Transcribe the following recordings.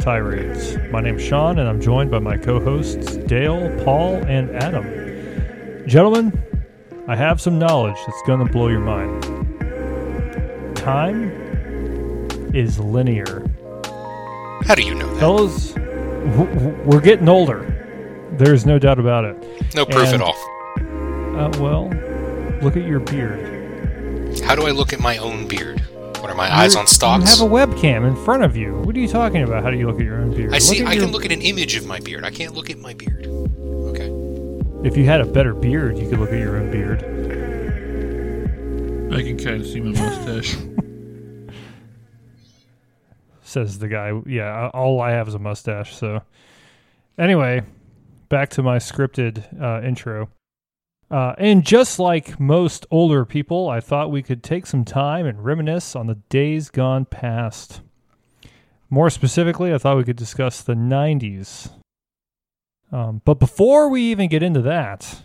Tirades. My name's Sean, and I'm joined by my co hosts Dale, Paul, and Adam. Gentlemen, I have some knowledge that's going to blow your mind. Time is linear. How do you know that? Fellas, we're getting older. There's no doubt about it. No proof and- at all. Uh, well, look at your beard. How do I look at my own beard? What are my eyes You're- on stalks? You have a webcam in front of you. What are you talking about? How do you look at your own beard? I see. I your- can look at an image of my beard. I can't look at my beard. Okay. If you had a better beard, you could look at your own beard. I can kind of see my mustache. Says the guy. Yeah, all I have is a mustache. So, anyway, back to my scripted uh, intro. Uh, and just like most older people, I thought we could take some time and reminisce on the days gone past. More specifically, I thought we could discuss the 90s. Um, but before we even get into that,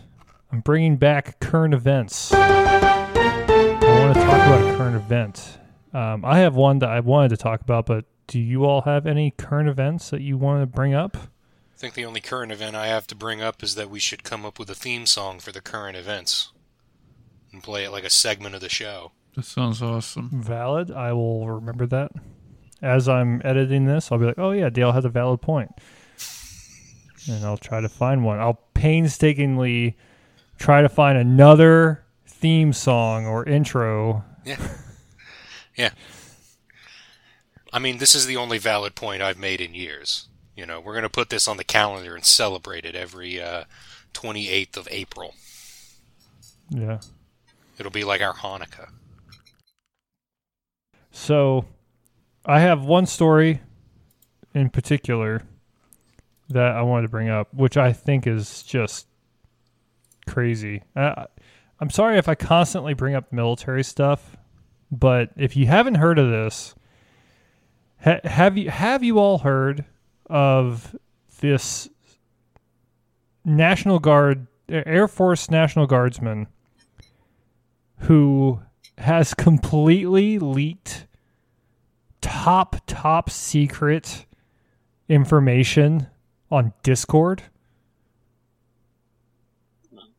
I'm bringing back current events. I want to talk about a current event. Um, I have one that I wanted to talk about, but do you all have any current events that you want to bring up? I think the only current event I have to bring up is that we should come up with a theme song for the current events and play it like a segment of the show. that sounds awesome. Valid. I will remember that. As I'm editing this, I'll be like, oh, yeah, Dale has a valid point. And I'll try to find one. I'll painstakingly try to find another theme song or intro. Yeah. Yeah. I mean, this is the only valid point I've made in years. You know, we're going to put this on the calendar and celebrate it every uh, 28th of April. Yeah. It'll be like our Hanukkah. So I have one story in particular that I wanted to bring up, which I think is just crazy. Uh, I'm sorry if I constantly bring up military stuff, but if you haven't heard of this, ha- have you have you all heard of this National Guard Air Force National Guardsman who has completely leaked top top secret information on Discord.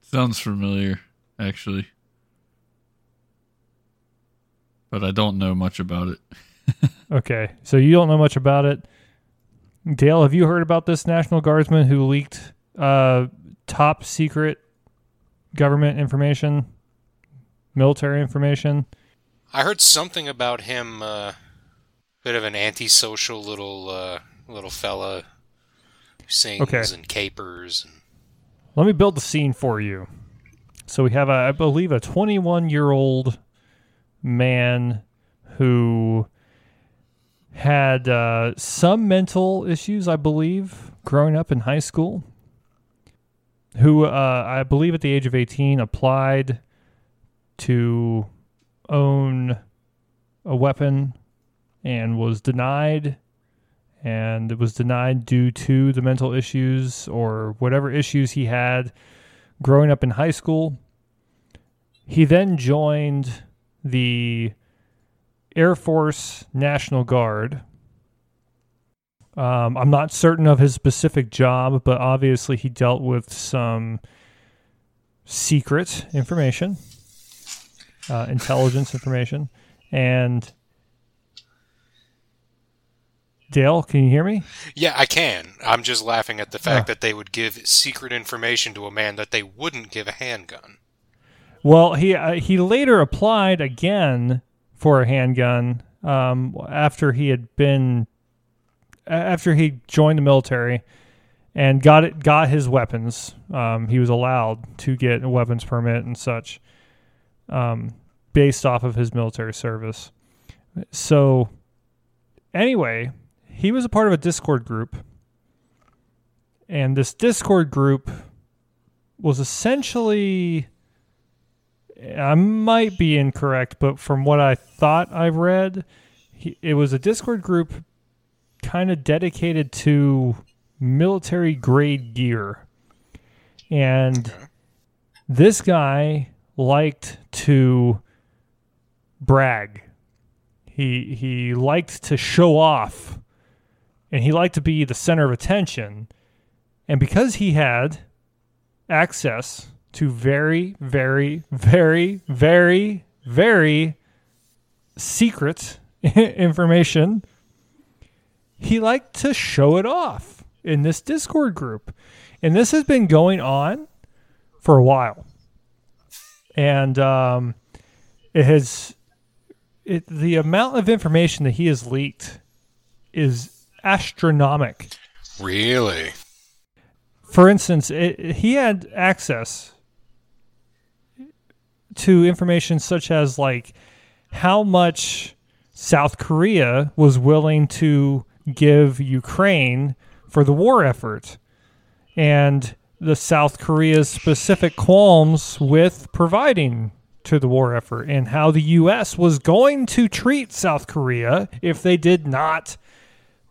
Sounds familiar, actually. But I don't know much about it. Okay, so you don't know much about it. Dale, have you heard about this National Guardsman who leaked uh, top secret government information, military information? I heard something about him, uh, bit of an antisocial little uh, little fella who sings Okay. and capers. And, Let me build the scene for you. So we have, a, I believe, a 21 year old man who had uh, some mental issues, I believe, growing up in high school. Who, uh, I believe, at the age of 18, applied to own a weapon and was denied and it was denied due to the mental issues or whatever issues he had growing up in high school. He then joined the Air Force National Guard. Um, I'm not certain of his specific job, but obviously he dealt with some secret information, uh, intelligence information, and Dale, can you hear me? yeah, I can. I'm just laughing at the fact Ah. that they would give secret information to a man that they wouldn't give a handgun. Well, he uh, he later applied again for a handgun um, after he had been after he joined the military and got it got his weapons. Um, he was allowed to get a weapons permit and such um, based off of his military service. So anyway, he was a part of a Discord group, and this Discord group was essentially I might be incorrect, but from what I thought I read, he, it was a Discord group kind of dedicated to military grade gear. And this guy liked to brag. He he liked to show off and he liked to be the center of attention. And because he had access to very, very, very, very, very secret information, he liked to show it off in this Discord group. And this has been going on for a while. And um, it has it, the amount of information that he has leaked is astronomical. Really? For instance, it, he had access to information such as like how much South Korea was willing to give Ukraine for the war effort. And the South Korea's specific qualms with providing to the war effort and how the US was going to treat South Korea if they did not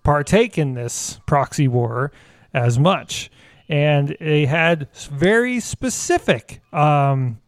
partake in this proxy war as much. And they had very specific um,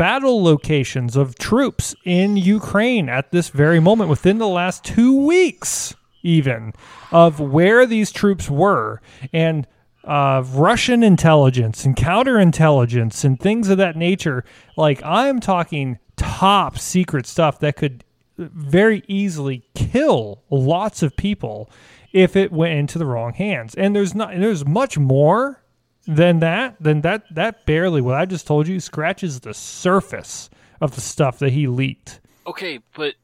battle locations of troops in Ukraine at this very moment within the last two weeks, even of where these troops were. And uh, Russian intelligence and counterintelligence and things of that nature. Like, I'm talking top secret stuff that could very easily kill lots of people if it went into the wrong hands. And there's not there's much more than that, then that that barely what I just told you scratches the surface of the stuff that he leaked. Okay, but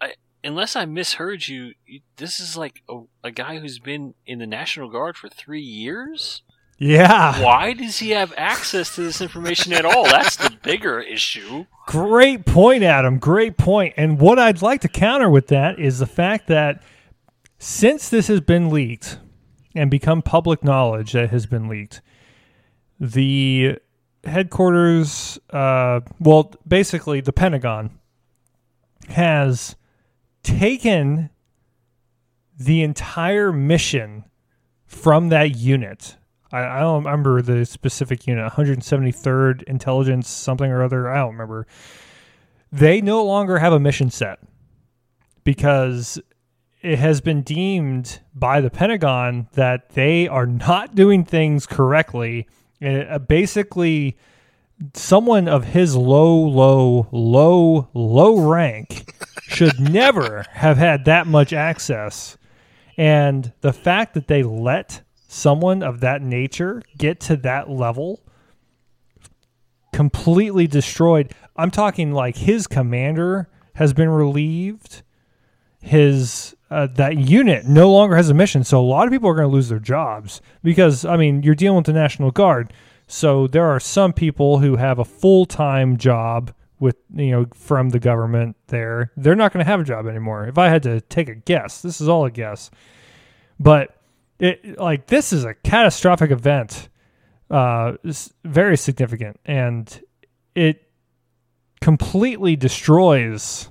I, unless I misheard you, you this is like a, a guy who's been in the National Guard for three years. Yeah. Why does he have access to this information at all? That's the bigger issue. Great point, Adam. Great point. And what I'd like to counter with that is the fact that since this has been leaked, and become public knowledge that has been leaked. The headquarters, uh, well, basically, the Pentagon has taken the entire mission from that unit. I, I don't remember the specific unit, 173rd Intelligence, something or other. I don't remember. They no longer have a mission set because it has been deemed by the Pentagon that they are not doing things correctly. And uh, basically, someone of his low, low, low, low rank should never have had that much access. And the fact that they let someone of that nature get to that level completely destroyed. I'm talking like his commander has been relieved. His uh, that unit no longer has a mission. So a lot of people are going to lose their jobs because, I mean, you're dealing with the National Guard. So there are some people who have a full time job with, you know, from the government there. They're not going to have a job anymore. If I had to take a guess, this is all a guess. But it, like, this is a catastrophic event. Uh, very significant. And it completely destroys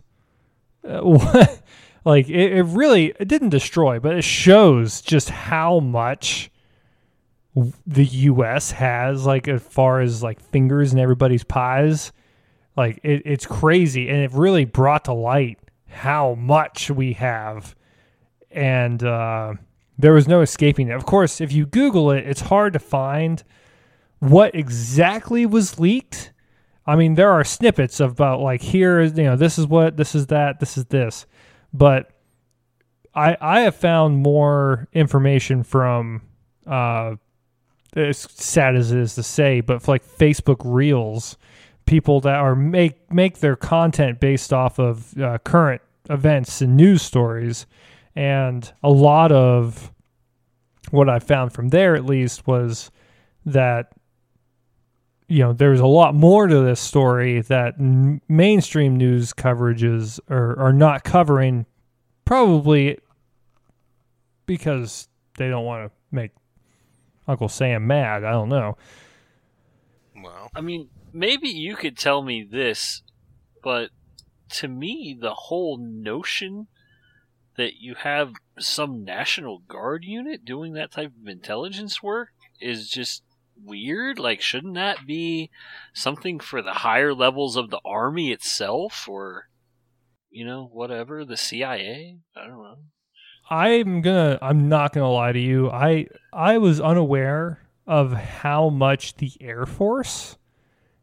uh, what like it, it really it didn't destroy, but it shows just how much the U.S. has, like as far as like fingers in everybody's pies. Like it, it's crazy, and it really brought to light how much we have, and uh, there was no escaping it. Of course, if you Google it, it's hard to find what exactly was leaked. I mean, there are snippets about like here, you know, this is what, this is that, this is this but I I have found more information from uh, as sad as it is to say, but like Facebook Reels, people that are make make their content based off of uh, current events and news stories, and a lot of what I found from there at least was that you know there's a lot more to this story that n- mainstream news coverages are, are not covering probably because they don't want to make uncle sam mad i don't know. Well, I mean, maybe you could tell me this, but to me, the whole notion that you have some National Guard unit doing that type of intelligence work is just weird. Like, shouldn't that be something for the higher levels of the Army itself or, you know, whatever, the CIA? I don't know. I'm gonna I'm not gonna lie to you. I I was unaware of how much the Air Force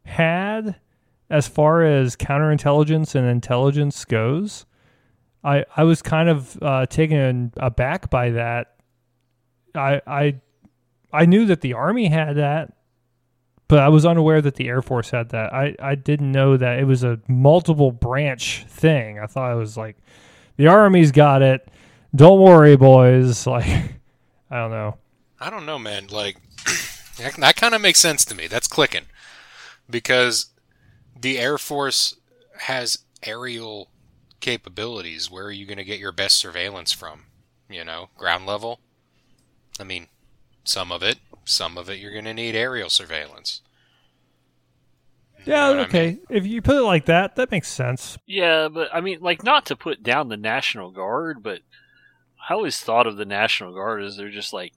had as far as counterintelligence and intelligence goes. I I was kind of uh, taken aback by that. I I I knew that the Army had that, but I was unaware that the Air Force had that. I, I didn't know that it was a multiple branch thing. I thought it was like the Army's got it. Don't worry, boys. Like I don't know. I don't know, man. Like that, kind of makes sense to me. That's clicking because the Air Force has aerial capabilities. Where are you going to get your best surveillance from? You know, ground level. I mean, some of it, some of it, you're going to need aerial surveillance. You Yeah, know what I okay. mean? If you put it like that, that makes sense. Yeah, but I mean, like, not to put down the National Guard, but I always thought of the National Guard as they're just like,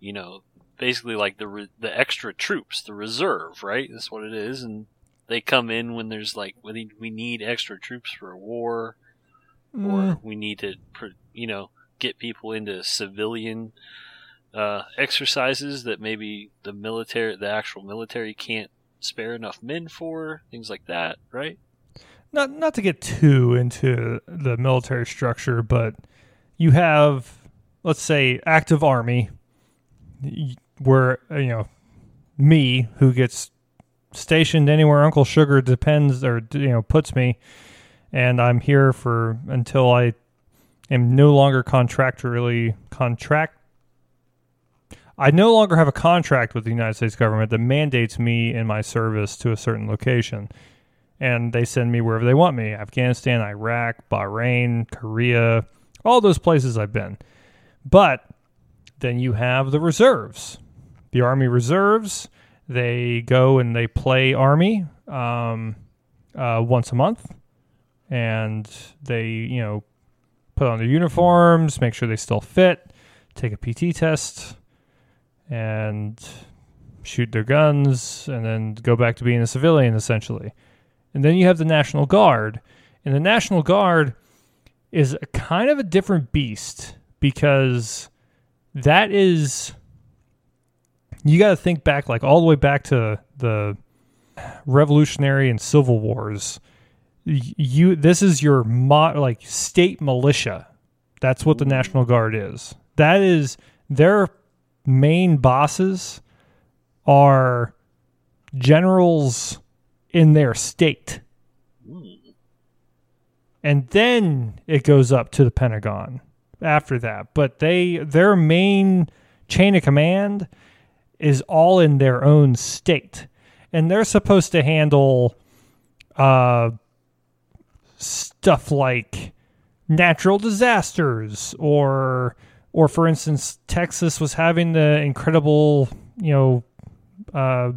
you know, basically like the re- the extra troops, the reserve, right? That's what it is, and they come in when there's like we need, we need extra troops for a war, Mm, or we need to, you know, get people into civilian uh, exercises that maybe the military, the actual military, can't spare enough men for, things like that, right? not not to get too into the military structure, but you have let's say active army where uh, you know me who gets stationed anywhere Uncle Sugar depends or you know puts me and I'm here for until I am no longer contractually contract I no longer have a contract with the United States government that mandates me in my service to a certain location and they send me wherever they want me Afghanistan, Iraq, Bahrain, Korea, all those places I've been. But then you have the reserves, the Army Reserves. They go and they play Army um, uh, once a month, and they, you know, put on their uniforms, make sure they still fit, take a PT test, and shoot their guns, and then go back to being a civilian essentially. And then you have the National Guard. And the National Guard is a kind of a different beast because that is you got to think back like all the way back to the revolutionary and civil wars you this is your mo- like state militia that's what the national guard is that is their main bosses are generals in their state and then it goes up to the Pentagon after that. But they their main chain of command is all in their own state, and they're supposed to handle uh, stuff like natural disasters or or for instance Texas was having the incredible you know uh,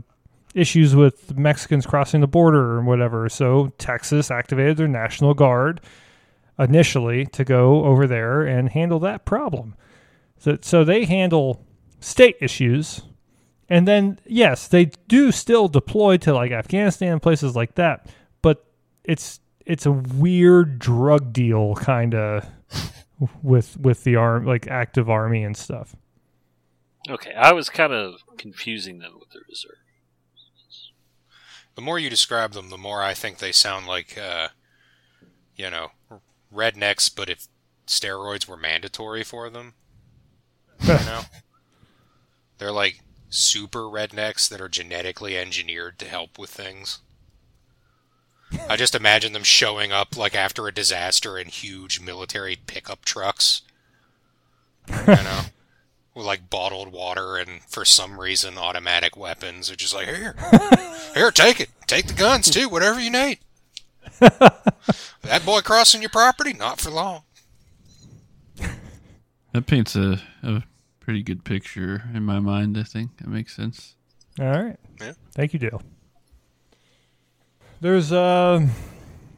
issues with Mexicans crossing the border or whatever. So Texas activated their National Guard initially to go over there and handle that problem. So, so they handle state issues. And then, yes, they do still deploy to like Afghanistan and places like that, but it's it's a weird drug deal kind of with with the arm like active army and stuff. Okay, I was kind of confusing them with the reserve. The more you describe them, the more I think they sound like, uh, you know, rednecks, but if steroids were mandatory for them. You know? They're like super rednecks that are genetically engineered to help with things. I just imagine them showing up like after a disaster in huge military pickup trucks. You know? With like bottled water and for some reason automatic weapons. They're just like, here, here, take it. Take the guns too, whatever you need. that boy crossing your property, not for long. That paints a, a pretty good picture in my mind. I think that makes sense. All right. Yeah. Thank you, Dale. There's uh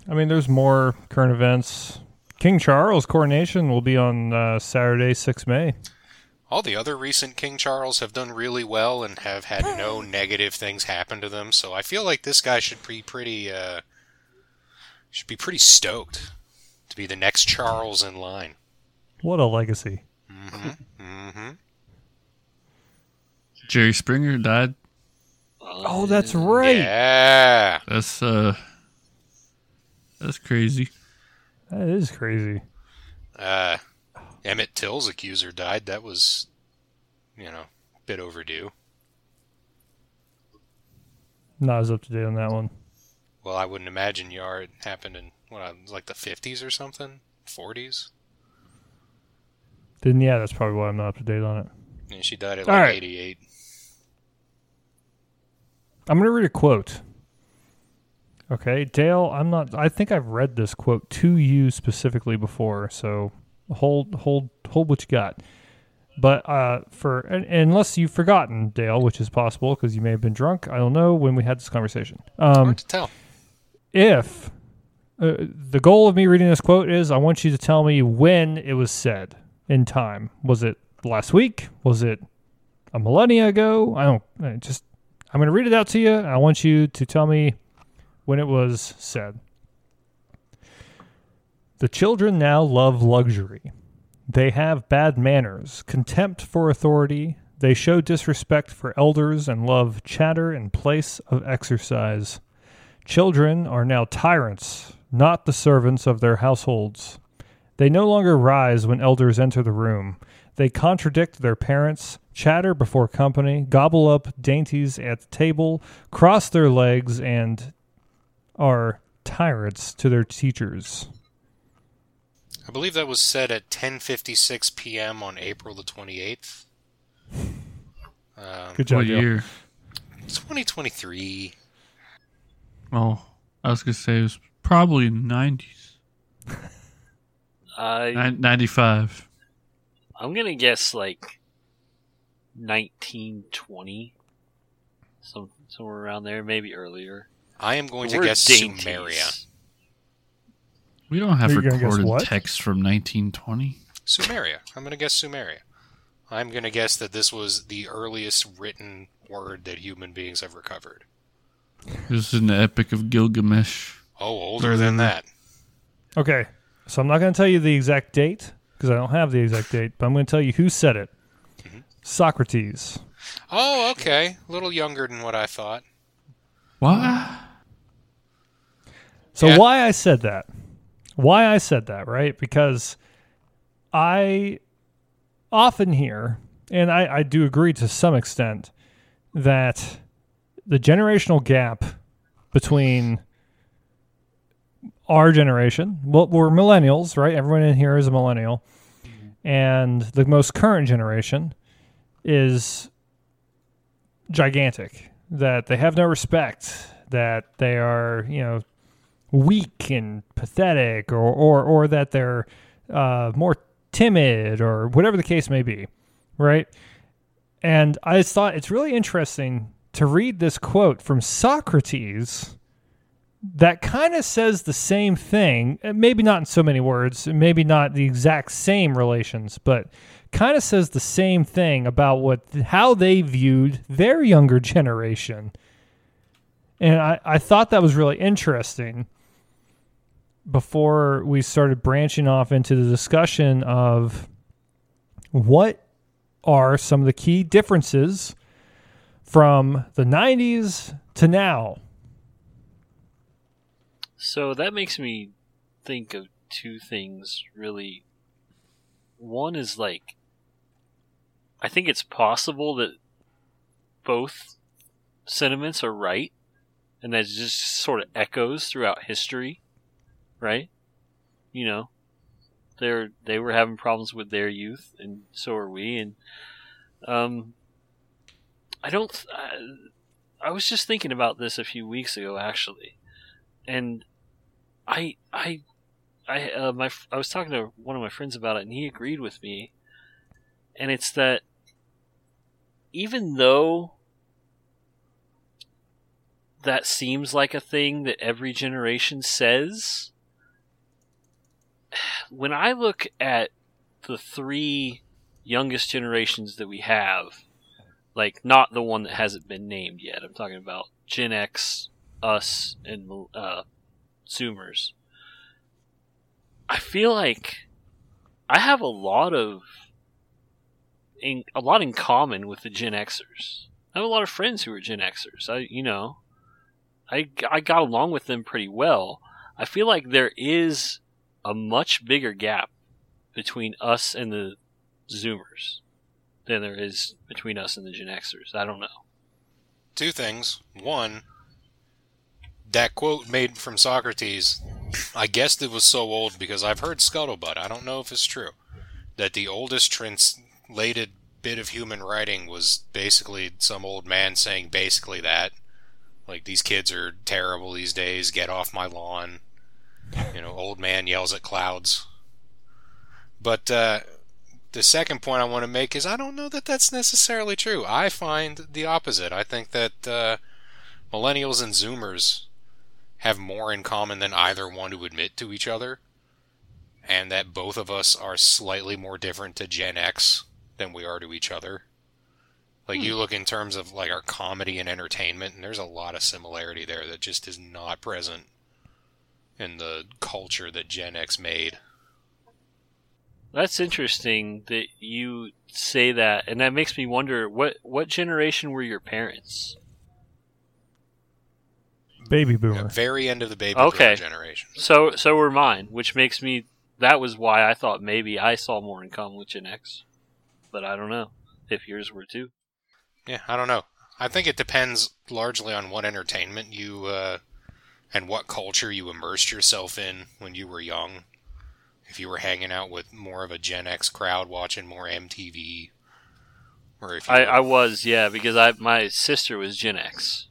I mean there's more current events. King Charles coronation will be on uh, Saturday, 6 May. All the other recent King Charles have done really well and have had no negative things happen to them, so I feel like this guy should be pretty uh should be pretty stoked to be the next Charles in line. What a legacy. Mm-hmm. Mm-hmm. Jerry Springer died. Oh, that's right. Yeah. That's uh, that's crazy. That is crazy. Uh, Emmett Till's accuser died. That was, you know, a bit overdue. Not as up to date on that one. Well, I wouldn't imagine Yar it happened in what, uh, like the 50s or something, 40s. Then yeah, that's probably why I'm not up to date on it. And she died at All like right. 88. I'm going to read a quote. Okay, Dale, I'm not I think I've read this quote to you specifically before, so hold hold hold what you got. But uh for un- unless you've forgotten, Dale, which is possible because you may have been drunk, I don't know when we had this conversation. Um Hard to tell. if uh, the goal of me reading this quote is I want you to tell me when it was said in time. Was it last week? Was it a millennia ago? I don't just I'm going to read it out to you. I want you to tell me when it was said. The children now love luxury. They have bad manners, contempt for authority. They show disrespect for elders and love chatter in place of exercise. Children are now tyrants, not the servants of their households. They no longer rise when elders enter the room. They contradict their parents, chatter before company, gobble up dainties at the table, cross their legs, and are tyrants to their teachers. I believe that was said at 10:56 p.m. on April the 28th. Um, Good job, what Dale. year? 2023. Oh, I was gonna say it was probably in the nineties. I Ninety five. I'm gonna guess like 1920, some somewhere around there, maybe earlier. I am going to We're guess dainties. Sumeria. We don't have You're gonna guess recorded what? text from nineteen twenty. Sumeria. I'm going to guess Sumeria. I'm going to guess that this was the earliest written word that human beings have recovered. This is an epic of Gilgamesh. Oh, older than that. Okay, so I'm not going to tell you the exact date because I don't have the exact date, but I'm going to tell you who said it. Socrates. Oh, okay. A little younger than what I thought. What? So Yeah. why I said that? Why I said that, right? Because I often hear, and I, I do agree to some extent, that the generational gap between our generation, well, we're millennials, right? Everyone in here is a millennial, and the most current generation is gigantic. That they have no respect. That they are, you know, weak and pathetic, or or or that they're uh, more timid, or whatever the case may be, right? And I thought it's really interesting to read this quote from Socrates that kind of says the same thing. Maybe not in so many words, maybe not the exact same relations, but kind of says the same thing about what how they viewed their younger generation. And I, I thought that was really interesting before we started branching off into the discussion of what are some of the key differences from the 90s to now. So that makes me think of two things really. One is like, I think it's possible that both sentiments are right, and that it just sort of echoes throughout history, right? You know, they're they were having problems with their youth, and so are we, and um, I don't. I, I was just thinking about this a few weeks ago, actually, and I I I uh, my I was talking to one of my friends about it, and he agreed with me. And it's that even though that seems like a thing that every generation says, when I look at the three youngest generations that we have, like not the one that hasn't been named yet, I'm talking about Gen X, us, and uh, Zoomers. I feel like I have a lot of in a lot in common with the Gen Xers. I have a lot of friends who are Gen Xers. I you know, I I got along with them pretty well. I feel like there is a much bigger gap between us and the Zoomers than there is between us and the Gen Xers. I don't know. Two things. One, that quote made from Socrates, I guessed it was so old because I've heard scuttlebutt. I don't know if it's true. That the oldest translated bit of human writing was basically some old man saying basically that. Like, these kids are terrible these days, get off my lawn. You know, old man yells at clouds. But, uh, the second point I want to make is I don't know that that's necessarily true. I find the opposite. I think that uh, millennials and Zoomers have more in common than either one to admit to each other, and that both of us are slightly more different to Gen X than we are to each other. Like hmm. you look in terms of like our comedy and entertainment, and there's a lot of similarity there that just is not present in the culture that Gen X made. That's interesting that you say that, and that makes me wonder what what generation were your parents? Baby boomer. very end of the baby okay. boomer generation. So so were mine, which makes me that was why I thought maybe I saw more in common with Gen X. But I don't know if yours were too. Yeah, I don't know. I think it depends largely on what entertainment you uh, and what culture you immersed yourself in when you were young if you were hanging out with more of a Gen X crowd watching more MTV, or if I. I was, yeah, because I my sister was Gen X.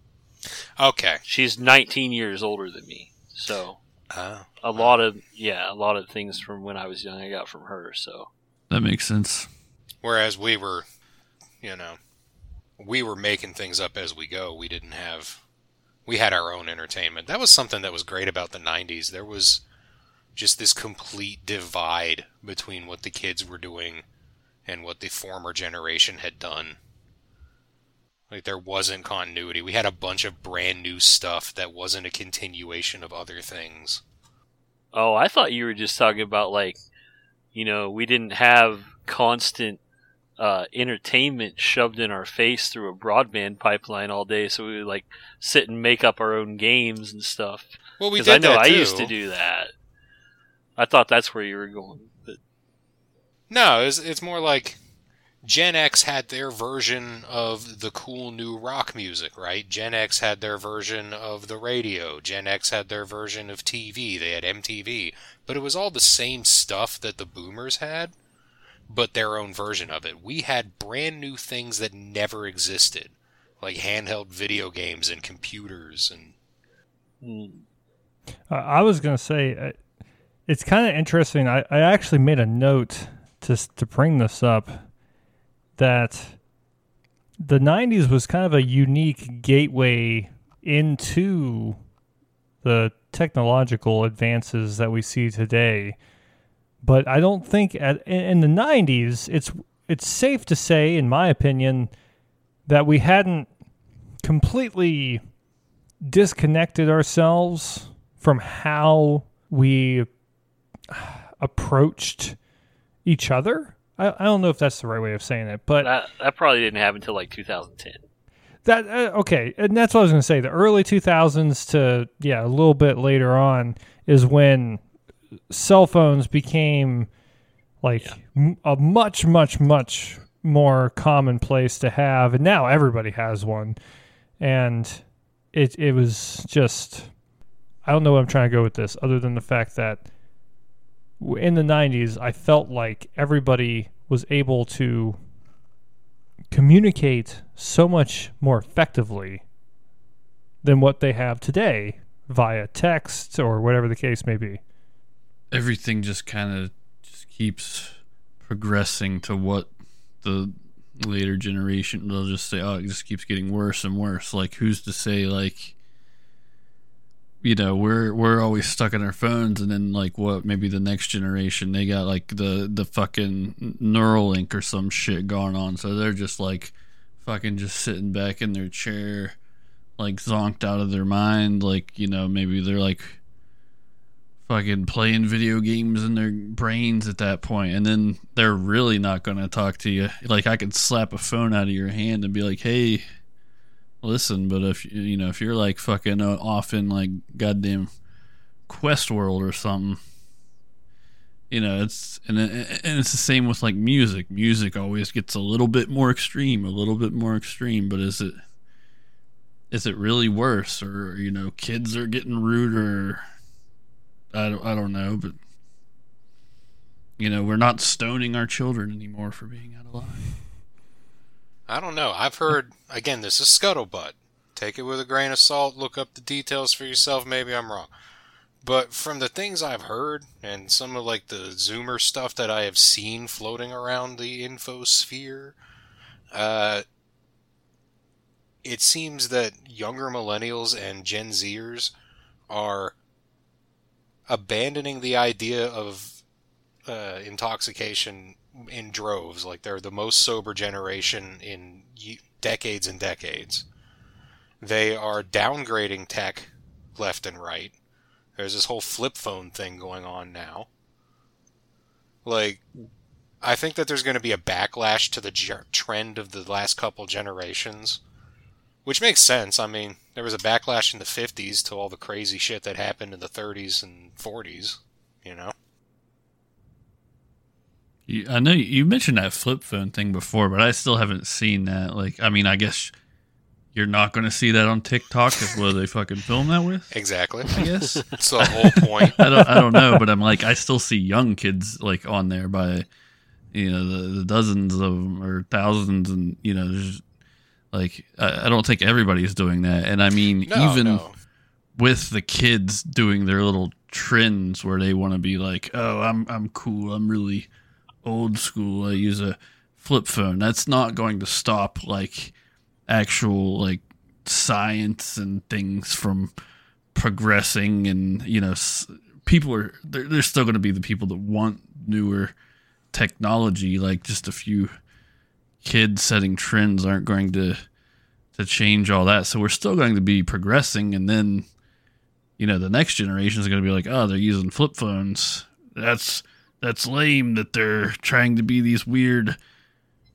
Okay, she's 19 years older than me, so uh, a lot of yeah, a lot of things from when I was young I got from her. So that makes sense. Whereas we were, you know, we were making things up as we go. We didn't have, we had our own entertainment. That was something that was great about the 90s. There was just this complete divide between what the kids were doing and what the former generation had done. Like there wasn't continuity. We had a bunch of brand new stuff that wasn't a continuation of other things. Oh, I thought you were just talking about like, you know, we didn't have constant uh, entertainment shoved in our face through a broadband pipeline all day, so we would like sit and make up our own games and stuff. Well, we did I know I used to do that. I thought that's where you were going. But... No, it's, it's more like Gen X had their version of the cool new rock music, right? Gen X had their version of the radio. Gen X had their version of TV. They had MTV. But it was all the same stuff that the boomers had, but their own version of it. We had brand new things that never existed, like handheld video games and computers and. Uh, I was going to say, uh, it's kind of interesting. I, I actually made a note to to bring this up that the 90s was kind of a unique gateway into the technological advances that we see today. But I don't think at in the 90s it's it's safe to say in my opinion that we hadn't completely disconnected ourselves from how we approached each other. I, I don't know if that's the right way of saying it, but that, that probably didn't happen until like 2010. That uh, okay, and that's what I was going to say. The early 2000s to yeah, a little bit later on is when cell phones became like yeah. m- a much much much more commonplace to have, and now everybody has one, and it it was just I don't know what I'm trying to go with this, other than the fact that in the 90s, I felt like everybody was able to communicate so much more effectively than what they have today via text or whatever the case may be. Everything just kind of just keeps progressing to what the later generation they'll just say oh it just keeps getting worse and worse. Like who's to say like you know we're we're always stuck on our phones and then like what maybe the next generation they got like the the fucking neuralink or some shit going on. So they're just like fucking just sitting back in their chair like zonked out of their mind. Like you know maybe they're like fucking playing video games in their brains at that point and then they're really not going to talk to you. Like i could slap a phone out of your hand and be like hey listen but if you know if you're like fucking uh, off in like goddamn quest world or something you know it's and and it's the same with like music. Music always gets a little bit more extreme a little bit more extreme but is it is it really worse? Or you know kids are getting ruder I don't, I don't know, but you know, we're not stoning our children anymore for being out of line. I don't know. I've heard again. This is scuttlebutt. Take it with a grain of salt. Look up the details for yourself. Maybe I'm wrong, but from the things I've heard and some of like the Zoomer stuff that I have seen floating around the infosphere, uh, it seems that younger millennials and Gen Zers are abandoning the idea of uh, intoxication in droves. Like they're the most sober generation in decades and decades. They are downgrading tech left and right. There's this whole flip phone thing going on now. Like, I think that there's going to be a backlash to the trend of the last couple generations which makes sense. I mean, there was a backlash in the 50s to all the crazy shit that happened in the 30s and 40s, you know? I know you mentioned that flip phone thing before, but I still haven't seen that. Like, I mean, I guess you're not going to see that on TikTok because what they fucking film that with? Exactly. I guess that's the whole point. I don't, I don't know, but I'm like, I still see young kids like on there by, you know, the, the dozens of them or thousands, and you know, there's like I, I don't think everybody's doing that, and I mean no, even no. with the kids doing their little trends where they want to be like, oh, I'm I'm cool, I'm really old school. I use a flip phone. That's not going to stop like actual like science and things from progressing and you know people are they're, they're still going to be the people that want newer technology like just a few kids setting trends aren't going to to change all that. So we're still going to be progressing, and then you know the next generation is going to be like, oh, they're using flip phones. That's that's lame that they're trying to be these weird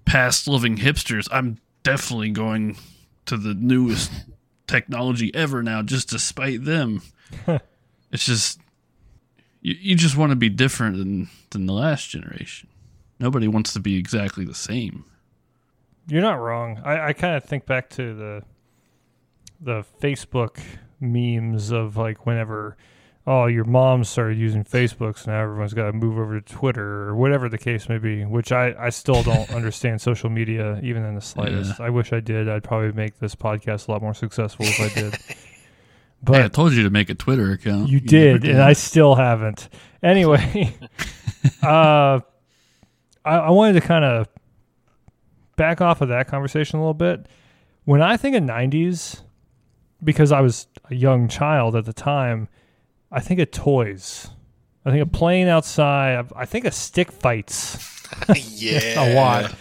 past living hipsters. I'm definitely going to the newest technology ever now just to spite them. it's just you, you just want to be different than than the last generation. Nobody wants to be exactly the same. You're not wrong. I, I kind of think back to the the Facebook memes of like whenever oh your mom started using Facebook, so now everyone's got to move over to Twitter or whatever the case may be. Which I I still don't understand social media even in the slightest. Yeah. I wish I did. I'd probably make this podcast a lot more successful if I did. But hey, I told you to make a Twitter account. You, you did, did, and I still haven't. Anyway, uh, I, I wanted to kind of back off of that conversation a little bit. When I think of 90s, because I was a young child at the time, I think of toys. I think of playing outside. I think of stick fights. yeah. a lot.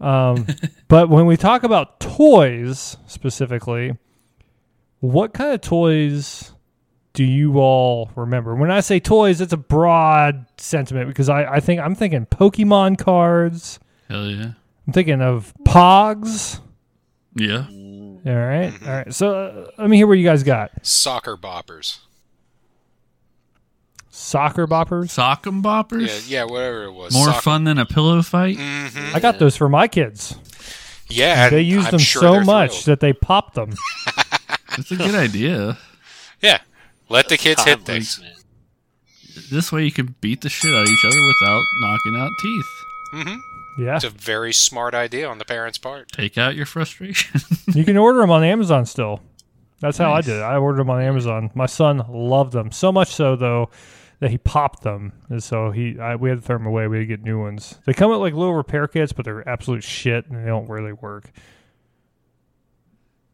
Um, but when we talk about toys specifically, what kind of toys do you all remember? When I say toys, it's a broad sentiment because I, I think I'm thinking Pokemon cards. Hell yeah. I'm thinking of Pogs. Yeah. All right. All right. So uh, let me hear what you guys got. Soccer boppers. Soccer boppers. Sock'em boppers. Yeah, yeah, whatever it was. More Soccer- fun than a pillow fight. Mhm. I got those for my kids. Yeah, They used I'm them sure so they're much thrilled. that they popped them. That's a good idea. Yeah, let the kids hit things. man. This way you can beat the shit out of each other without knocking out teeth. hmm Yeah. It's a very smart idea on the parents' part. Take out your frustration. you can order them on Amazon still. That's how Nice. I did it. I ordered them on Amazon. My son loved them so much so though that he popped them, and so he I, we had to throw them away. We had to get new ones. They come with like little repair kits, but they're absolute shit and they don't really work.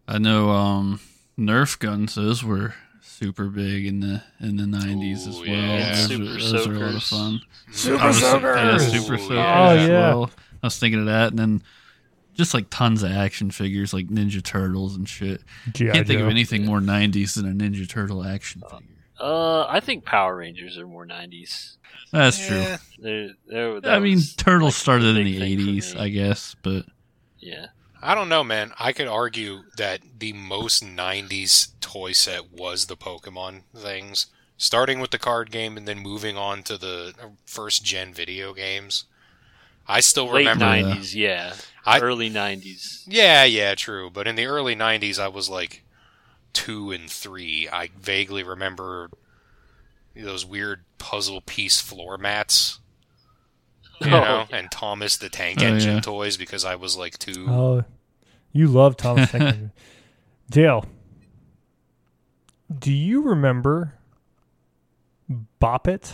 I know um, Nerf guns; those were super big in the in the nineties as well. yeah. Those, Super are, those are a lot of fun. Super I was- soakers! Yeah, super soakers. Oh, yeah. well. I was thinking of that, and then just like tons of action figures, like Ninja Turtles and shit. GI Can't think Joe. of anything more '90s than a Ninja Turtle action figure. Uh, I think Power Rangers are more '90s. That's Yeah. true. They're, they're, that I mean, Turtles like, started in the '80s. I guess, but Yeah. I don't know, man. I could argue that the most 90s toy set was the Pokemon things, starting with the card game and then moving on to the first gen video games. I still Late remember. '90s, yeah. I- Early '90s. Yeah, yeah, true. But in the early 90s, I was like two and three. I vaguely remember those weird puzzle piece floor mats. You Oh, know, and Thomas the Tank Oh, Engine yeah. toys because I was like two. Oh, you love Thomas Tank Engine. Dale, do you remember Bop It?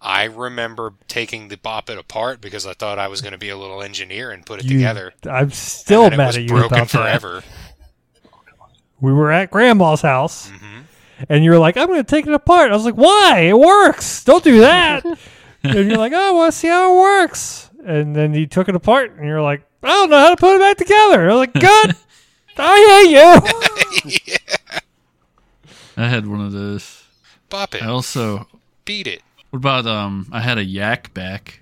I remember taking the Bop It apart because I thought I was going to be a little engineer and put it You- together. I'm still and then it mad was at you broken about that. forever. We were at Grandma's house, hmm and you were like, "I'm going to take it apart." I was like, "Why? It works. Don't do that." and you're like, "Oh, "I want to see how it works." And then you took it apart, and you're like, "I don't know how to put it back together." I was like, "Good. I hate you." I had one of those. Bop It. I also Beat it. What about um? I had a Yak Bak,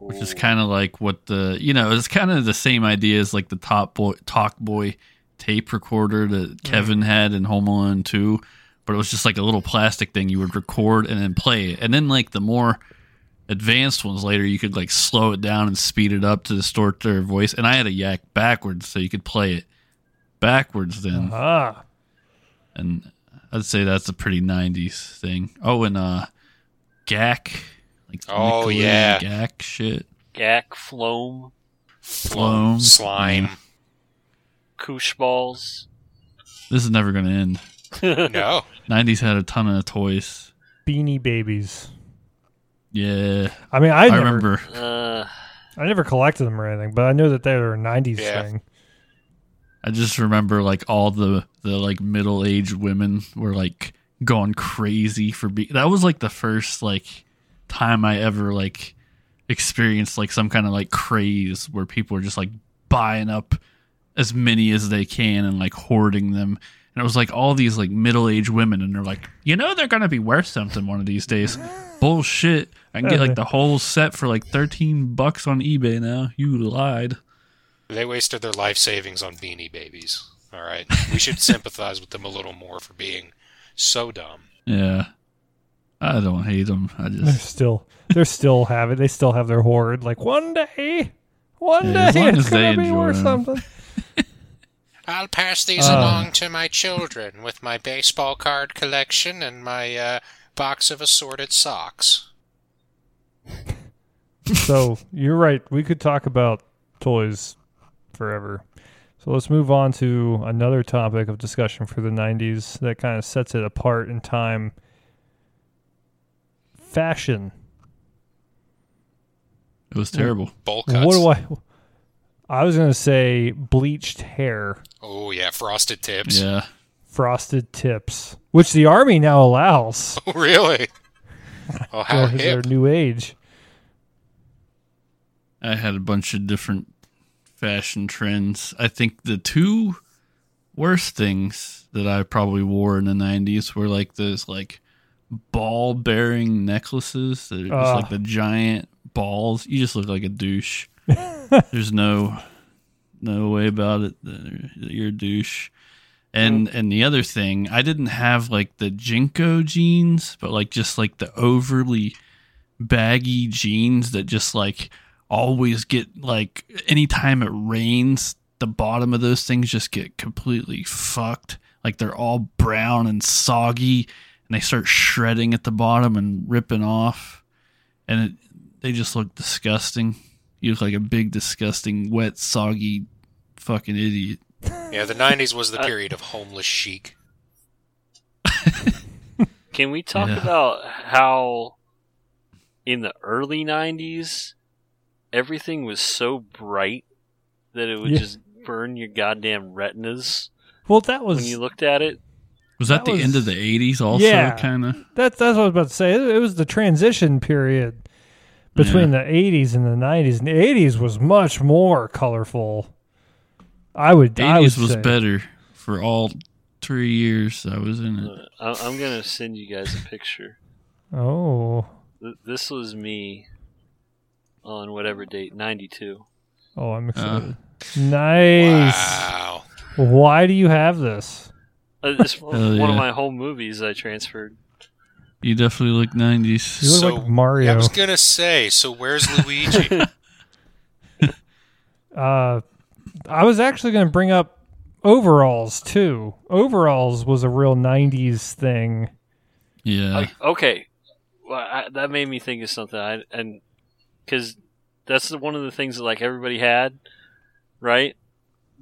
which is kind of like what the you know it's kind of the same idea as like the Top Boy Talk Boy tape recorder that Kevin had in Home Alone Two, but it was just like a little plastic thing you would record and then play it, and then like the more advanced ones later you could like slow it down and speed it up to distort their voice. And I had a Yak backwards so you could play it backwards then, Ah, and I'd say that's a pretty '90s thing. Oh, and uh, Gak. Like Oh, Nickelodeon yeah. Gak shit. Gak, Floam, Floam. Floam. Slime. Yeah. Koosh balls. This is never gonna end. No. '90s had a ton of toys. Beanie Babies. Yeah, I mean, I, I, never, remember. Uh, I never collected them or anything, but I know that they were a '90s Yeah. thing. I just remember like all the the like middle aged women were like going crazy for being. That was like the first like time I ever like experienced like some kind of like craze where people were just like buying up as many as they can and like hoarding them. And it was like all these like middle aged women, and they're like, you know, they're gonna be worth something one of these days. Bullshit! I can get like the whole set for like thirteen bucks on eBay now. You lied. They wasted their life savings on beanie babies. All right. We should sympathize with them a little more for being so dumb. Yeah. I don't hate them. I just They're just still, they're still have it. They still have their hoard. Like one day, one Yeah, day, as long it's as gonna be worth them. something. I'll pass these Uh. along to my children with my baseball card collection and my uh, box of assorted socks. so you're right. We could talk about toys forever. So let's move on to another topic of discussion for the '90s that kind of sets it apart in time. Fashion. it was terrible. Bowl cuts. What do I? I was gonna say bleached hair, Oh yeah, frosted tips. Yeah. frosted tips, which the army now allows. Oh really? Oh how Because their new age. I had a bunch of different fashion trends. I think the two worst things that I probably wore in the 90s were like those like ball bearing necklaces that are just Ugh. like the giant balls. You just look like a douche. There's no no way about it you're a douche. And mm. and the other thing, I didn't have like the JNCO jeans, but like just like the overly baggy jeans that just like always get like anytime it rains, the bottom of those things just get completely fucked. Like they're all brown and soggy and they start shredding at the bottom and ripping off. And it, they just look disgusting. You look like a big, disgusting, wet, soggy fucking idiot. Yeah, the '90s was the Uh, period of homeless chic. can we talk Yeah. about how in the early '90s everything was so bright that it would Yeah. just burn your goddamn retinas Well, that was when you looked at it? Was that, That the end of the 80s also, Yeah. kind of? That's that's what I was about to say. It, it was the transition period between the '80s and the '90s. And the '80s was much more colorful. I would. I would 80s was say. better for all three years I was in it. Uh, I- I'm gonna send you guys a picture. Oh, Th- This was me on whatever date, '92. oh, I'm excited. nice. Wow. Why do you have this? Uh, It's one Hell one of my home movies I transferred. You definitely look nineties. You look So, like Mario. I was gonna say. So where's Luigi? Uh, I was actually going to bring up overalls too. Overalls was a real '90s thing. Yeah. Like, okay, well, I, that made me think of something. I, and because that's one of the things that like everybody had, right?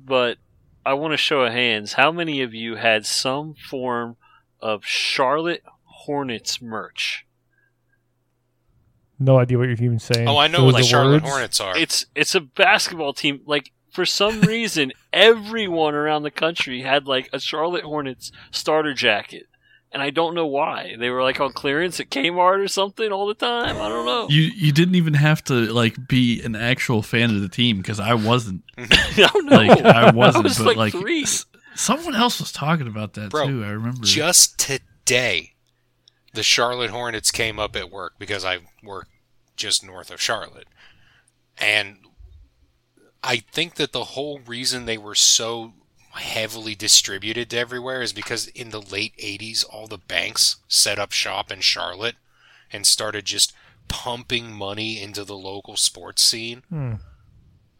But I want to show of hands. How many of you had some form of Charlotte Hornets merch? No idea what you're even saying. oh, I know what the are Charlotte words? Hornets are. It's it's a basketball team. Like for some reason, everyone around the country had like a Charlotte Hornets starter jacket. And I don't know why. They were like on clearance at Kmart or something all the time. I don't know. You you didn't even have to like be an actual fan of the team because I wasn't. I don't know. Like I wasn't, was but like, like three. s- someone else was talking about that Bro, too. I remember. Just today, the Charlotte Hornets came up at work because I work just north of Charlotte. And I think that the whole reason they were so heavily distributed to everywhere is because in the late 80s, all the banks set up shop in Charlotte and started just pumping money into the local sports scene Hmm.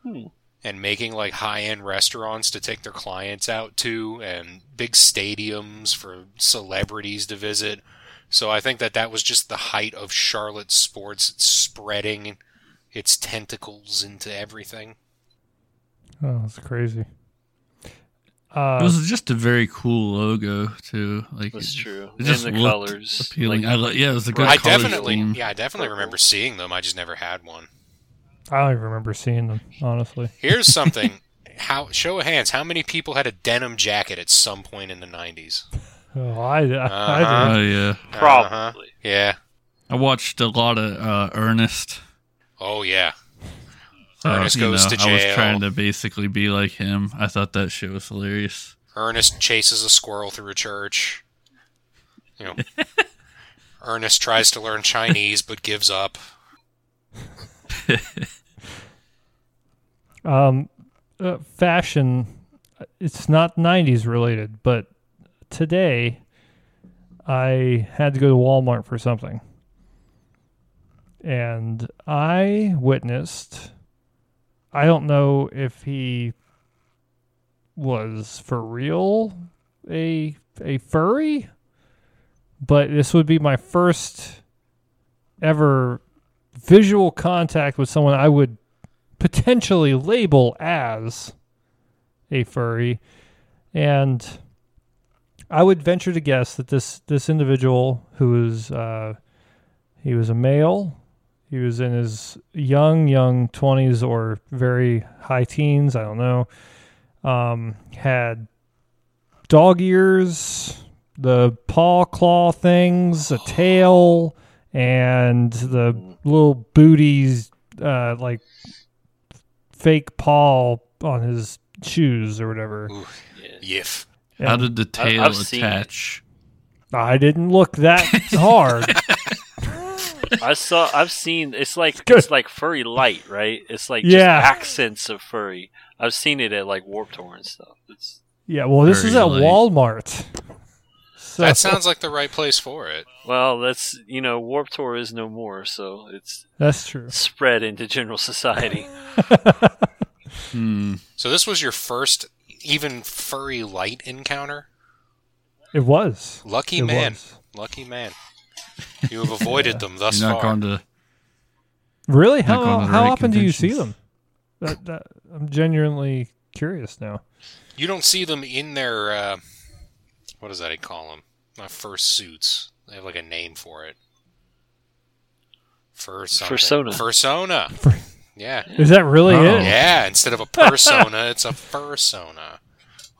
Hmm. and making like high end restaurants to take their clients out to and big stadiums for celebrities to visit. So I think that that was just the height of Charlotte sports spreading its tentacles into everything. Oh, that's crazy. it Uh, was just a very cool logo too. Like That's true. It And just the colors. appealing. Like, I li- yeah, it was a good. I definitely, scheme. yeah, I definitely remember seeing them. I just never had one. I don't even remember seeing them, honestly. Here's something. How show of hands? How many people had a denim jacket at some point in the '90s? Oh, I, I, I Uh-huh. did. Oh yeah, Probably. Yeah. I watched a lot of uh, Ernest. Oh yeah. So, Ernest you goes know, to I was trying to basically be like him. I thought that shit was hilarious. Ernest chases a squirrel through a church. You know, Ernest tries to learn Chinese but gives up. Um, uh, fashion. It's not '90s related, but today I had to go to Walmart for something, and I witnessed. I don't know if he was for real a a furry, but this would be my first ever visual contact with someone I would potentially label as a furry and I would venture to guess that this this individual who is uh, he was a male he was in his young young 20s or very high teens I don't know um, had dog ears the paw claw things a tail and the little booties uh, like fake paw on his shoes or whatever. Ooh, Yeah. yiff. How And did the tail I've seen attach? I didn't look that hard. I saw. I've seen. It's like Good. it's like furry light, right? It's like just Yeah. accents of furry. I've seen it at like Warped Tour and stuff. It's yeah, well, this is at light. Walmart. So, That sounds like the right place for it. well, that's you know, Warped Tour is no more, so it's that's true. spread into general society. Hmm. So this was your first even furry light encounter? It was. Lucky It man. was. Lucky man. You have avoided them thus You're not far. going to. Really? Not How going to how often do you see them? That, that, I'm genuinely curious now. You don't see them in their uh, what does that they call them? Not fur suits. They have like a name for it. Fur something. Fursona. Fursona. Fur- Yeah. Is that really Oh. it? Yeah. Instead of a persona, it's a fursona.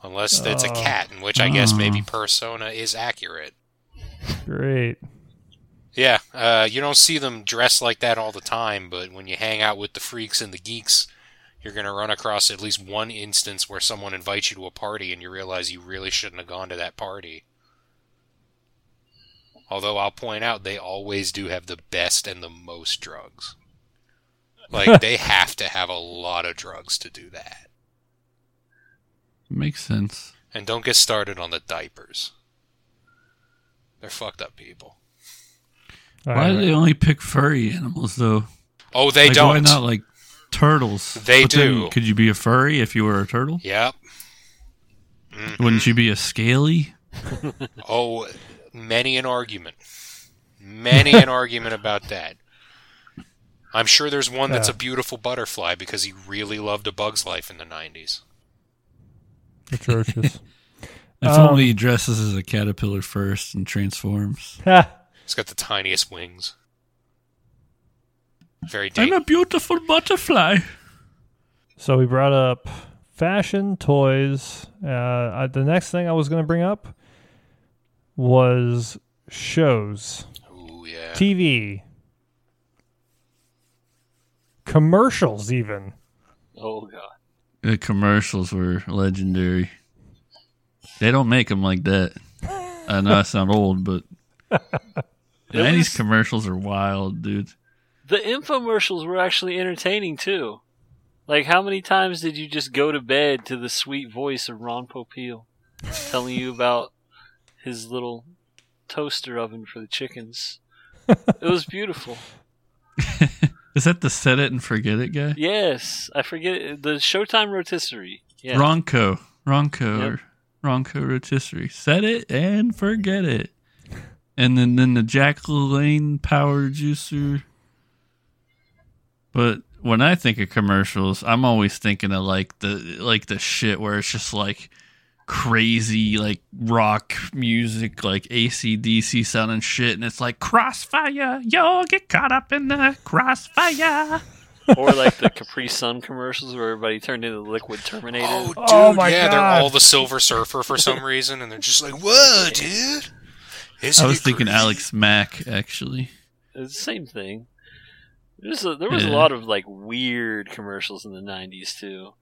Unless it's a Oh. cat, in which I guess maybe Oh. persona is accurate. Great. Yeah, uh, you don't see them dressed like that all the time, but when you hang out with the freaks and the geeks, you're going to run across at least one instance where someone invites you to a party and you realize you really shouldn't have gone to that party. Although I'll point out they always do have the best and the most drugs. Like they have to have a lot of drugs to do that. Makes sense. And don't get started on the diapers. They're fucked up people. All Why do they only pick furry animals though? Oh, they like, don't. Why not like turtles? They But then do. Could you be a furry if you were a turtle? Yep. Wouldn't you be a scaly? Oh, many an argument. Many an argument about that. I'm sure there's one that's Yeah. a beautiful butterfly because he really loved a bug's life in the 90s. Atrocious. If Um, only he dresses as a caterpillar first and transforms. He's got the tiniest wings. Very I'm a beautiful butterfly. So we brought up fashion, toys. Uh, I, the next thing I was going to bring up was shows, Ooh, yeah. TV, commercials, even. Oh god. The commercials were legendary. They don't make them like that. I know I sound old, but It 90s commercials are wild, dude. The infomercials were actually entertaining too. Like, how many times did you just go to bed to the sweet voice of Ron Popeil telling you about his little toaster oven for the chickens? It was beautiful. Is that the set it and forget it guy? Yes, I forget it- the Showtime rotisserie. Yeah, Ronco. Ronco Yep. Ronco rotisserie. Set it and forget it. And then, then the Jack LaLanne power juicer. But when I think of commercials, I'm always thinking of like the like the shit where it's just like crazy like rock music like ACDC sounding shit and it's like crossfire, yo get caught up in the crossfire. or like the Capri Sun commercials where everybody turned into the Liquid Terminator. Oh, dude, Oh my yeah, they're all the Silver Surfer for some reason, and they're just like, "Whoa, dude!" Isn't I was thinking great?" Alex Mack actually. It's the same thing. There's a, there was a lot of like weird commercials in the '90s too,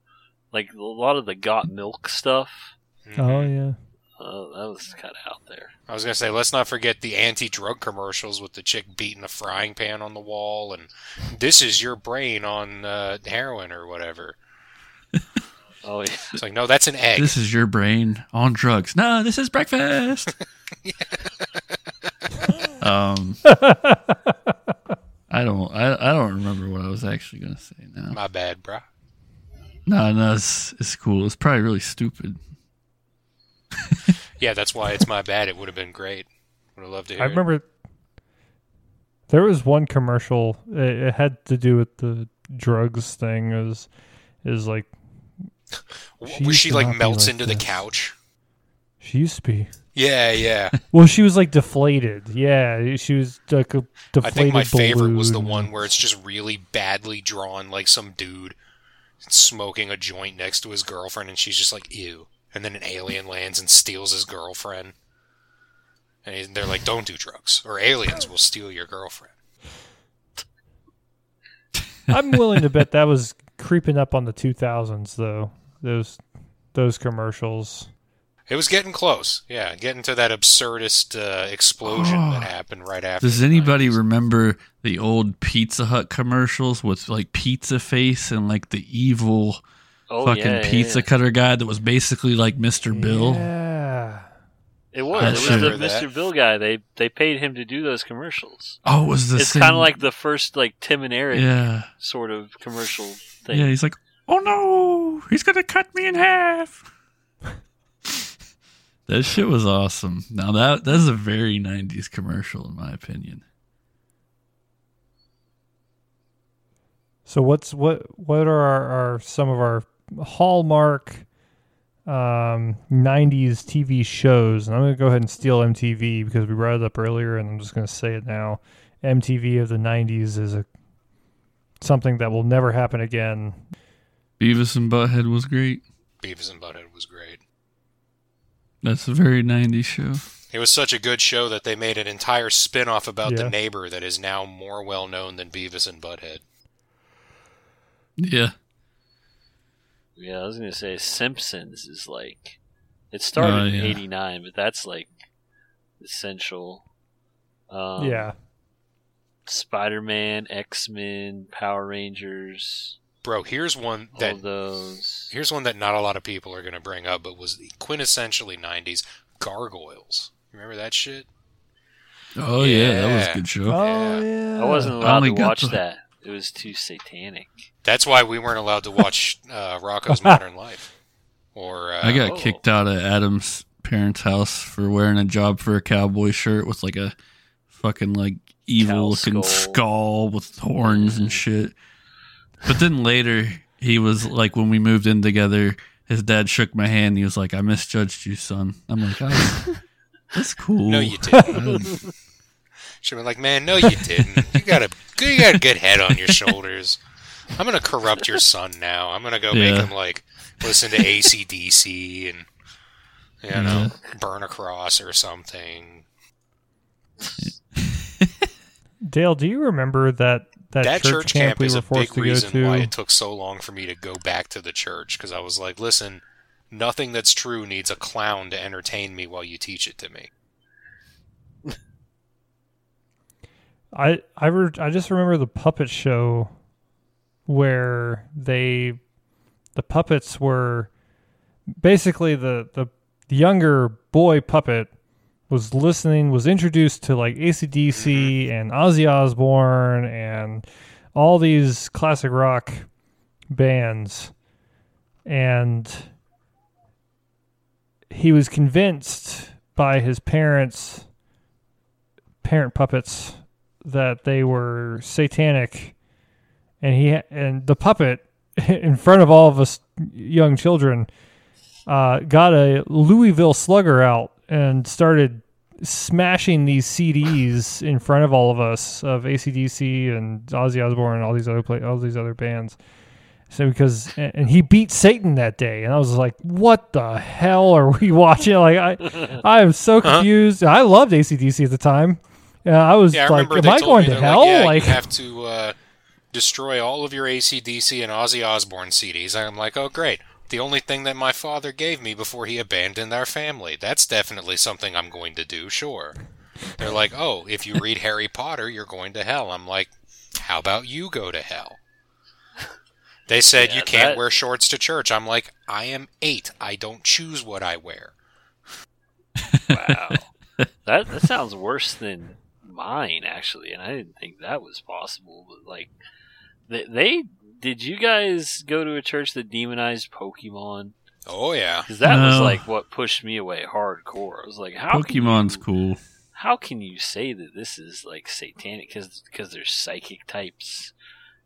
like a lot of the Got Milk stuff. Mhm. Oh, yeah. Uh, that was kind of out there. I was gonna say, let's not forget the anti-drug commercials with the chick beating a frying pan on the wall, and this is your brain on uh, heroin or whatever. Oh yeah, It's like, no, that's an egg. This is your brain on drugs. No, this is breakfast. um, I don't. I, I don't remember what I was actually gonna say now. My bad, bro. No, no, it's it's cool. It's probably really stupid. Yeah, that's why it's my bad. It would have been great. Would have loved to hear. I remember there was one commercial. It, it had to do with the drugs thing. Is is like she she like melts like into the couch? she used to be. Yeah, yeah. Well, she was like deflated. Yeah, she was like a deflated. I think my favorite was the one where it's just really badly drawn, like some dude smoking a joint next to his girlfriend, and she's just like, "Ew." And then an alien lands and steals his girlfriend, and they're like, "Don't do drugs, or aliens will steal your girlfriend." I'm willing to bet that was creeping up on the 2000s, though. Those those commercials. It was getting close, yeah, getting to that absurdist uh, explosion that happened right after. Does anybody 90s. remember the old Pizza Hut commercials with like Pizza Face and like the evil oh fucking yeah, yeah, pizza yeah. cutter guy that was basically like Mr. Bill? Yeah. It was. I It was the that. Mr. Bill guy. They they paid him to do those commercials. Oh, it was the it's kind of like the first like Tim and Eric yeah, sort of commercial thing. yeah. He's like, oh no, he's gonna cut me in half. that shit was awesome. Now that that's a very '90s commercial, in my opinion. So what's what what are our, our some of our hallmark um 90s TV shows? And I'm going to go ahead and steal MTV because we brought it up earlier and I'm just going to say it now. MTV of the 90s is a something that will never happen again. Beavis and Butthead was great. Beavis and Butthead was great. That's a very '90s show. It was such a good show that they made an entire spin-off about Yeah. the neighbor that is now more well known than Beavis and Butthead. Yeah. Yeah, I was gonna say Simpsons is like it started Oh, in '89, but that's like essential. Um, yeah. Spider-Man, X-Men, Power Rangers, Bro, here's one all that those. here's one that not a lot of people are going to bring up, but was quintessentially '90s Gargoyles. Remember that shit? Oh yeah, that was a good show. Oh yeah. I wasn't I allowed only to watch the- that. It was too satanic. That's why we weren't allowed to watch uh, Rocko's Modern Life. Or uh, I got Oh. kicked out of Adam's parents' house for wearing a job for a cowboy shirt with like a fucking like evil looking skull. skull with horns and shit. But then later he was like when we moved in together, his dad shook my hand. He was like, "I misjudged you, son." I'm like, oh, "That's cool." No, you didn't. I- She'd be like, "Man, no, you didn't. You got a you got a good head on your shoulders. I'm gonna corrupt your son now. I'm gonna go make him like listen to ACDC and you know burn a cross or something." Dale, do you remember that that, That church, camp, we is were a forced big to go reason to? why it took so long for me to go back to the church because I was like, "Listen, nothing that's true needs a clown to entertain me while you teach it to me." I I re- I just remember the puppet show where they the puppets were basically the the younger boy puppet was listening was introduced to like ACDC mm-hmm. and Ozzy Osbourne and all these classic rock bands. And he was convinced by his parents parent puppets that they were satanic and he and the puppet in front of all of us young children uh, got a Louisville slugger out and started smashing these CDs in front of all of us of ACDC and Ozzy Osbourne and all these other play all these other bands. So because and he beat Satan that day, and I was like, "What the hell are we watching?" Like I, I am so Huh? confused. I loved ACDC at the time. Yeah, I was Yeah, I like, remember "Am they I told going me to hell?" Like, yeah, like you have to uh, destroy all of your ACDC and Ozzy Osbourne CDs. I'm like, oh great. The only thing that my father gave me before he abandoned our family. That's definitely something I'm going to do, sure. They're like, oh, if you read Harry Potter, you're going to hell. I'm like, how about you go to hell? They said Yeah, you can't that- wear shorts to church. I'm like, I am eight. I don't choose what I wear. Wow, that that sounds worse than mine actually, and I didn't think that was possible. But like, they, they did you guys go to a church that demonized Pokemon? Oh yeah. Because that was like what pushed me away hardcore. I was like, how can Pokemon's you- cool. How can you say that this is like satanic? Because because they're psychic types,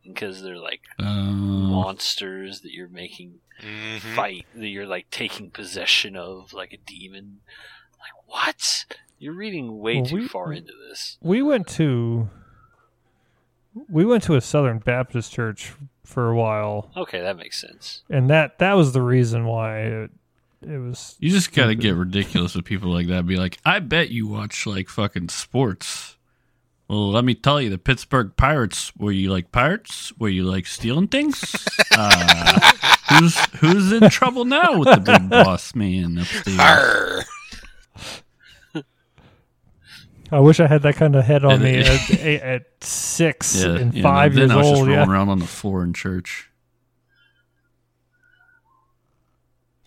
and because they're like Uh, monsters that you're making hmm fight that you're like taking possession of like a demon. Like what? You're reading way Well, too we- far into this. we went to we went to a Southern Baptist church for a while, Okay, that makes sense. and that that was the reason why it it was. you just gotta get ridiculous with people like that. Be like, I bet you watch like fucking sports. Well, let me tell you, the Pittsburgh Pirates. Were you like pirates? Were you like stealing things? uh, who's who's in trouble now with the big boss man upstairs? Arr. I wish I had that kind of head on And me at, at, at six Yeah, and yeah, five then years I was just rolling Yeah, around on the floor in church.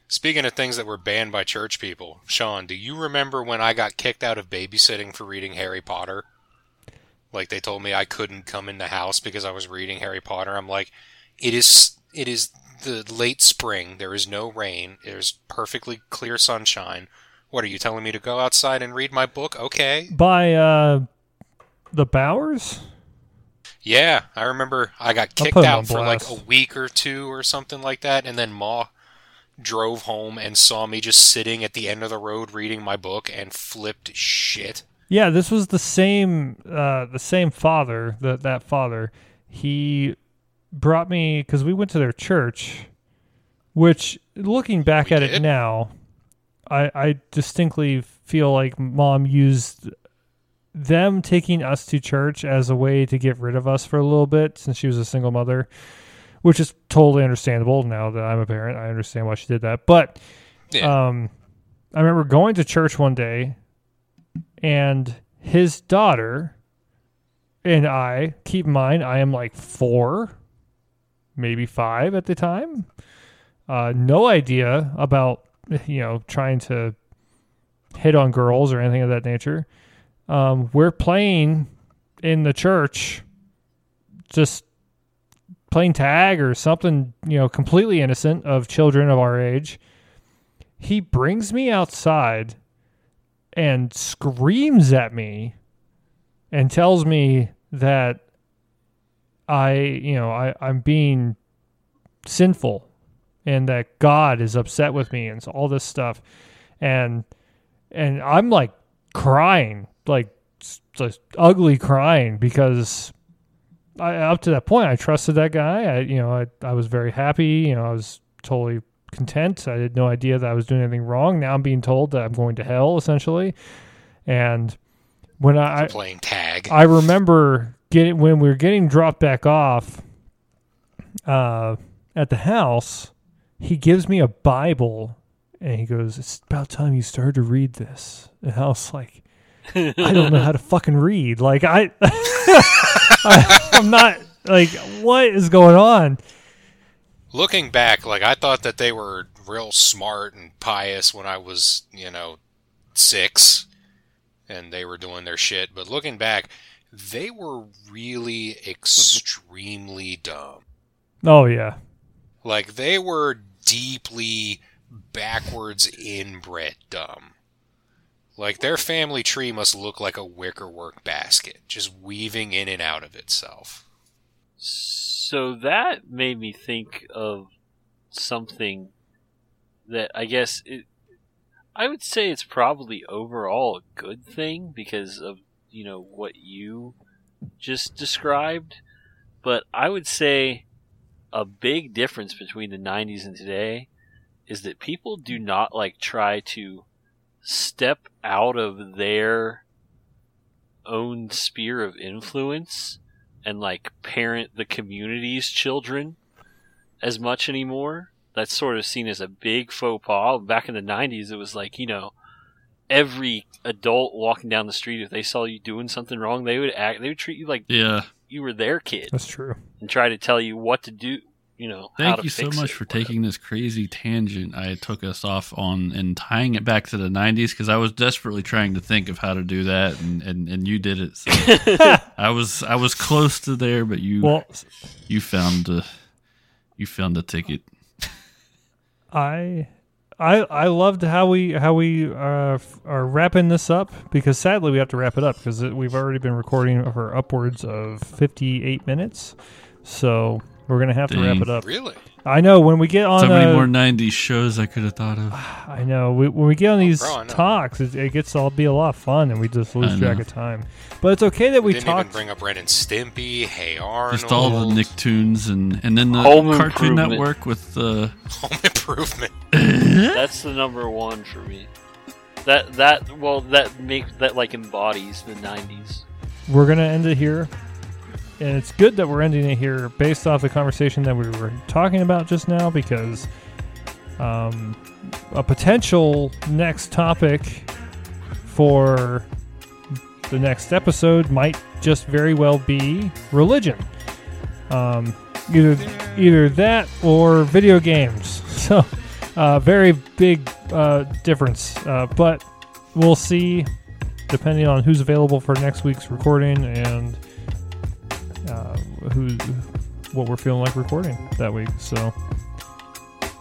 Speaking of things that were banned by church people, Sean, do you remember when I got kicked out of babysitting for reading Harry Potter? Like they told me I couldn't come in the house because I was reading Harry Potter. I'm like, it is it is the late spring. There is no rain. There's perfectly clear sunshine. What are you telling me to go outside and read my book? Okay. by uh, the Bowers. Yeah, I remember I got kicked put 'em on out for like a week or two or something like that, and then Ma drove home and saw me just sitting at the end of the road reading my book and flipped shit. Yeah, this was the same uh, the same father that that father. He brought me because we went to their church, which looking back We at it now, I I distinctly feel like mom used them taking us to church as a way to get rid of us for a little bit since she was a single mother which is totally understandable now that I'm a parent. I understand why she did that. But Yeah. um, I remember going to church one day, and his daughter and I. Keep in mind, I am like four, maybe five at the time. Uh, no idea about you know trying to hit on girls or anything of that nature. Um, we're playing in the church, just playing tag or something, you know, completely innocent of children of our age. He brings me outside and screams at me and tells me that I, you know, I, I'm being sinful and that God is upset with me and all this stuff. And and I'm like crying, like just ugly crying because I, up to that point I trusted that guy. I you know I I was very happy. You know I was totally content. I had no idea that I was doing anything wrong. Now I'm being told that I'm going to hell essentially. And when I, I playing tag. I remember getting when we were getting dropped back off uh, at the house. He gives me a Bible and he goes, "It's about time you started to read this." And I was like, "I don't know how to fucking read. Like I, I I'm not like what is going on." Looking back, like I thought that they were real smart and pious when I was, you know, six, and they were doing their shit. But looking back, they were really mm-hmm. extremely dumb. Oh yeah, Like they were deeply backwards inbred dumb. Like their family tree must look like a wickerwork basket, just weaving in and out of itself. So that made me think of something that I guess it, I would say it's probably overall a good thing because of you know what you just described, but I would say a big difference between the 90s and today is that people do not like try to step out of their own sphere of influence and like parent the community's children as much anymore. That's sort of seen as a big faux pas. Back in the 90s, it was like, you know, every adult walking down the street, if they saw you doing something wrong, they would act, they would treat you like Yeah. You were their kid that's true. and try to tell you what to do, you know, how Thank to you so much it, for whatever. taking this crazy tangent I took us off on and tying it back to the 90s because I was desperately trying to think of how to do that and, and, and you did it. So I was I was close to there, but you Well, you found a, you found a ticket. I I I loved how we how we uh, are wrapping this up because sadly we have to wrap it up because we've already been recording for upwards of 58 minutes. So we're gonna have to wrap it up. Really? I know when we get on So many uh, more 90s shows I could have thought of. I know we, when we get on these bro, I know. talks, it, it gets all be a lot of fun, and we just lose I track know. of time. But it's okay that we Didn't talked. even bring up Ren and Stimpy, Hey Arnold, Just all the Nicktoons and, and then the Home Cartoon Improvement. Network with uh, Home Improvement. That's the number one for me. That that well that makes that like embodies the '90s. we're gonna end it here, and it's good that we're ending it here based off the conversation that we were talking about just now because um, a potential next topic for the next episode might just very well be religion. Um, either either that or video games. So, uh, very big uh, difference. Uh, but we'll see, depending on who's available for next week's recording and uh, who what we're feeling like recording that week. So,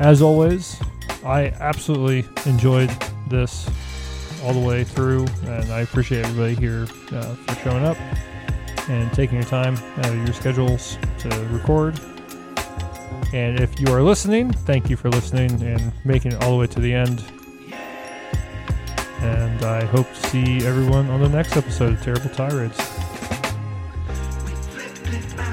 as always, I absolutely enjoyed this all the way through, and I appreciate everybody here uh, for showing up and taking your time out of your schedules to record. And if you are listening, thank you for listening and making it all the way to the end. And I hope to see everyone on the next episode of Terrible Tirades. Let my